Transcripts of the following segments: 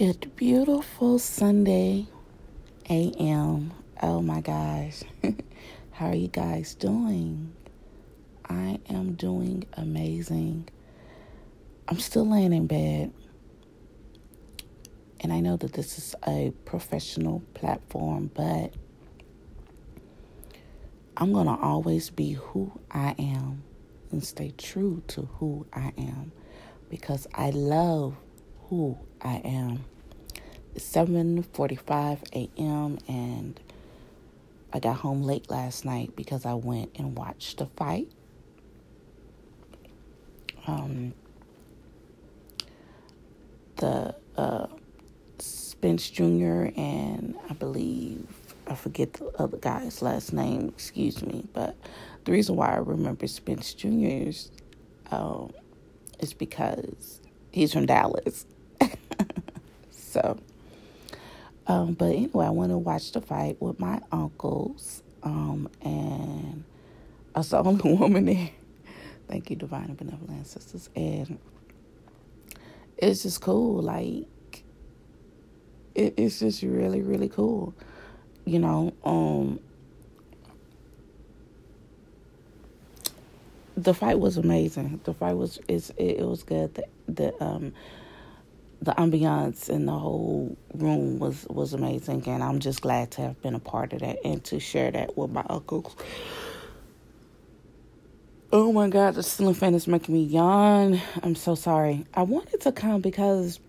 Good, beautiful Sunday AM. Oh my gosh. How are you guys doing? I am doing amazing. I'm still laying in bed. And I know that this is a professional platform, but I'm going to always be who I am and stay true to who I am because I love who I am. It's 7:45 a.m. and I got home late last night because I went and watched the fight. Um, the uh, Spence Jr. and I believe I forget the other guy's last name. Excuse me, but the reason why I remember Spence Jr.'s um, is because he's from Dallas. So, um, but anyway, I went to watch the fight with my uncles, um, and I was the woman there. Thank you, Divine and Benevolent Sisters. And it's just cool. Like, it, it's just really, really cool. You know, um, the fight was amazing. The fight was is it, it was good. The, the um the ambiance in the whole room was was amazing, and I'm just glad to have been a part of that and to share that with my uncles. Oh my God, the ceiling fan is making me yawn. I'm so sorry. I wanted to come because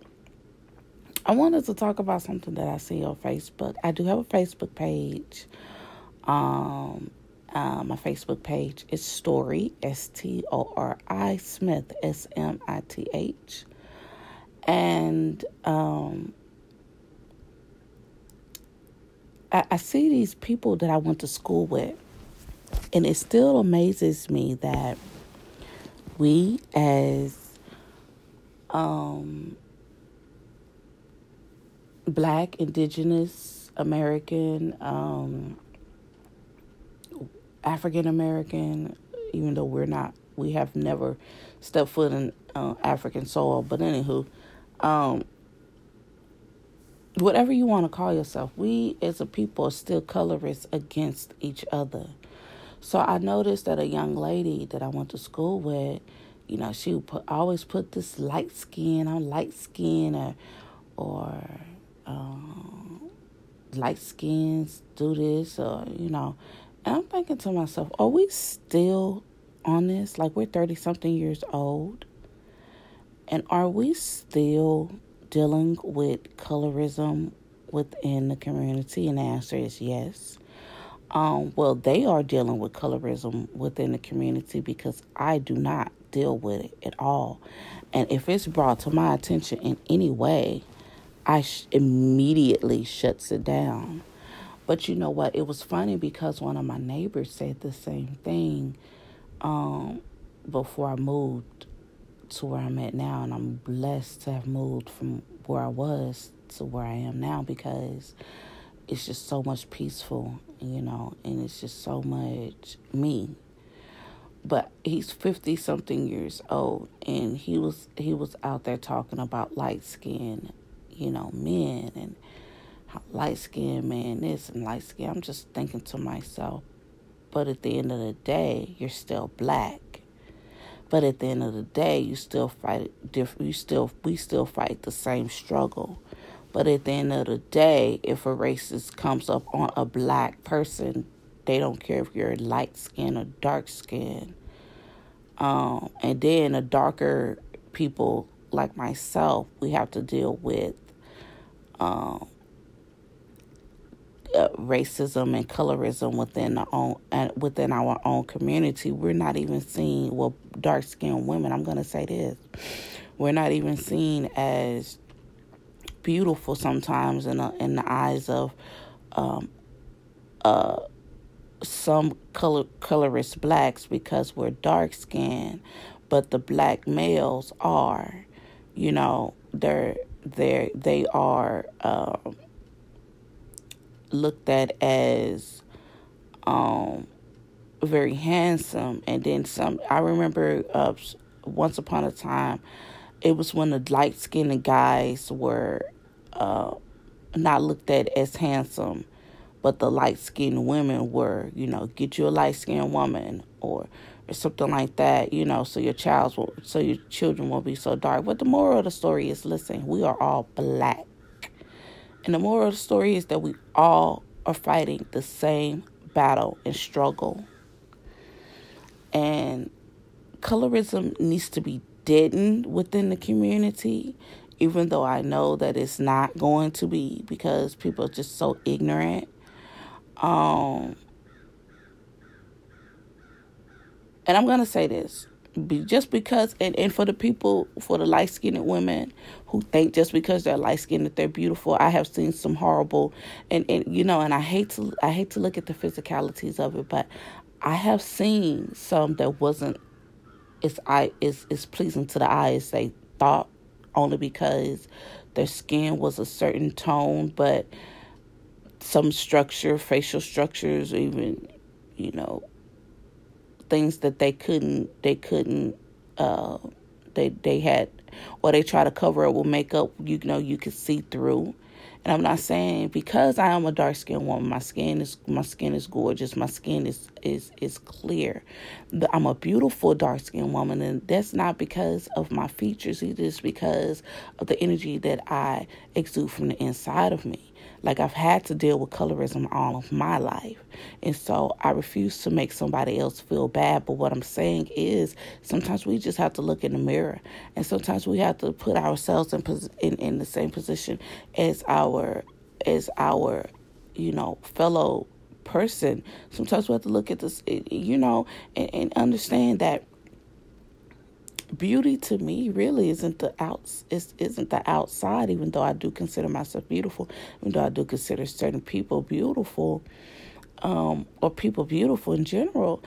I wanted to talk about something that I see on Facebook. I do have a Facebook page. Um, uh, my Facebook page is Stori S T O R I Smith S M I T H, and um, I, I see these people that I went to school with, and it still amazes me that we as um, black, indigenous, American, um, African American, even though we're not, we have never stepped foot in uh, African soil. But anywho, um, whatever you want to call yourself, we as a people are still colorist against each other. So I noticed that a young lady that I went to school with, you know, she put, always put this light skin on light skin or, or um, light skins do this or, you know, and I'm thinking to myself, are we still on this? Like we're 30 something years old. And are we still dealing with colorism within the community? And the answer is yes. Um, well, they are dealing with colorism within the community because I do not deal with it at all. And if it's brought to my attention in any way, I sh- immediately shuts it down. But you know what? It was funny because one of my neighbors said the same thing um, before I moved to where I'm at now. And I'm blessed to have moved from where I was to where I am now because it's just so much peaceful, you know, and it's just so much me. But he's 50 something years old and he was he was out there talking about light skin, you know, men and light skinned man this and light skin. I'm just thinking to myself, but at the end of the day, you're still black. But at the end of the day, you still fight different. You still we still fight the same struggle. But at the end of the day, if a racist comes up on a black person, they don't care if you're light skin or dark skin. Um, and then the darker people like myself, we have to deal with um, uh, racism and colorism within our own uh, within our own community. We're not even seen well dark skinned women. I'm gonna say this. We're not even seen as beautiful sometimes in the, in the eyes of um, uh, some color colorist blacks because we're dark skinned, but the black males are, you know, they're they they are. Um, looked at as um, very handsome. And then some, I remember uh, once upon a time, it was when the light skinned guys were uh, not looked at as handsome, but the light skinned women were. You know, get you a light skinned woman or or something like that. You know, so your child's will, so your children won't be so dark. But the moral of the story is, listen, we are all black, and the moral of the story is that we all are fighting the same battle and struggle. And colorism needs to be deadened within the community, even though I know that it's not going to be because people are just so ignorant. Um, and I'm going to say this just because and, and for the people for the light skinned women who think just because they're light skinned that they're beautiful i have seen some horrible and, and you know and i hate to i hate to look at the physicalities of it but i have seen some that wasn't it's I is is pleasing to the eye as they thought only because their skin was a certain tone, but some structure, facial structures, even you know things that they couldn't they couldn't uh, they they had or they try to cover it with makeup. You know you could see through. And I'm not saying because I am a dark skinned woman, my skin is my skin is gorgeous, my skin is is is clear. I'm a beautiful dark skinned woman, and that's not because of my features. It is because of the energy that I exude from the inside of me. Like I've had to deal with colorism all of my life. And so I refuse to make somebody else feel bad. But what I'm saying is sometimes we just have to look in the mirror. And sometimes we have to put ourselves in, in, in the same position as our, as our, you know, fellow person. Sometimes we have to look at this, you know, and, and understand that beauty to me really isn't the outs is isn't the outside even though I do consider myself beautiful even though I do consider certain people beautiful um, or people beautiful in general.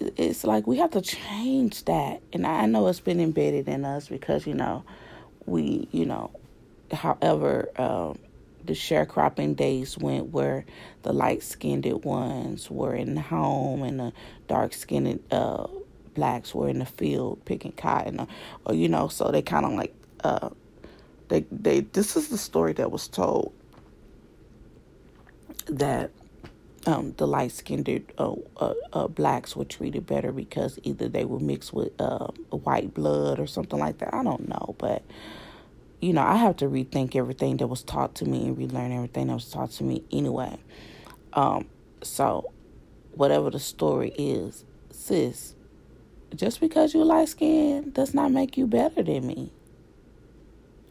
It's like we have to change that. And I know it's been embedded in us because you know we you know however um, the sharecropping days went where the light skinned ones were in the home and the dark skinned uh, blacks were in the field picking cotton, or, or you know, so they kind of like uh, they they. This is the story that was told that um, the light skinned uh, uh, uh, blacks were treated better because either they were mixed with uh, white blood or something like that. I don't know, but you know, I have to rethink everything that was taught to me and relearn everything that was taught to me anyway. Um, so, whatever the story is, sis, just because you're light skinned does not make you better than me.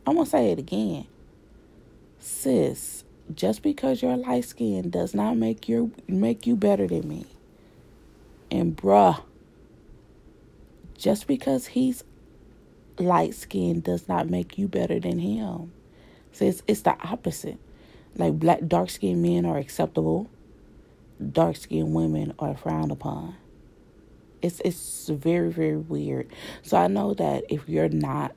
I'm gonna say it again. Sis, just because you're light skinned does not make you make you better than me. And bruh, just because he's light skinned does not make you better than him. So it's, it's the opposite. Like black dark skinned men are acceptable, dark skinned women are frowned upon. It's it's very very weird. So I know that if you're not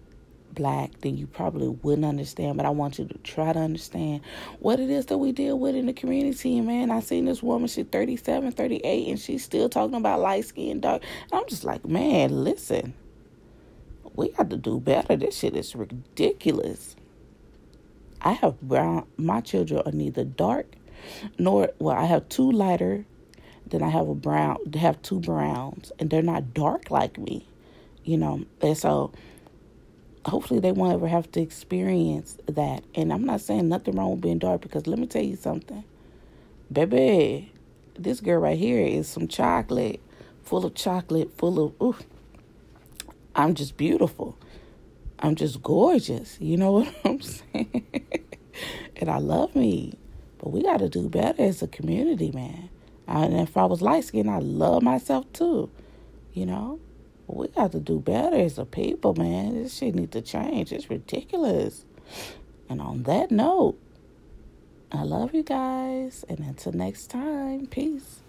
black, then you probably wouldn't understand. But I want you to try to understand what it is that we deal with in the community. Man, I seen this woman, she's 37, 38, and she's still talking about light skin, dark. And I'm just like, man, listen, we got to do better. This shit is ridiculous. I have brown, my children are neither dark nor, well, I have two lighter then I have a brown, have two browns, and they're not dark like me, you know. And so, hopefully, they won't ever have to experience that. And I'm not saying nothing wrong with being dark because let me tell you something, baby. This girl right here is some chocolate, full of chocolate, full of ooh. I'm just beautiful. I'm just gorgeous. You know what I'm saying? and I love me. But we got to do better as a community, man. And if I was light skinned, I love myself too. You know? we got to do better as a people, man. This shit need to change. It's ridiculous. And on that note, I love you guys. And until next time, peace.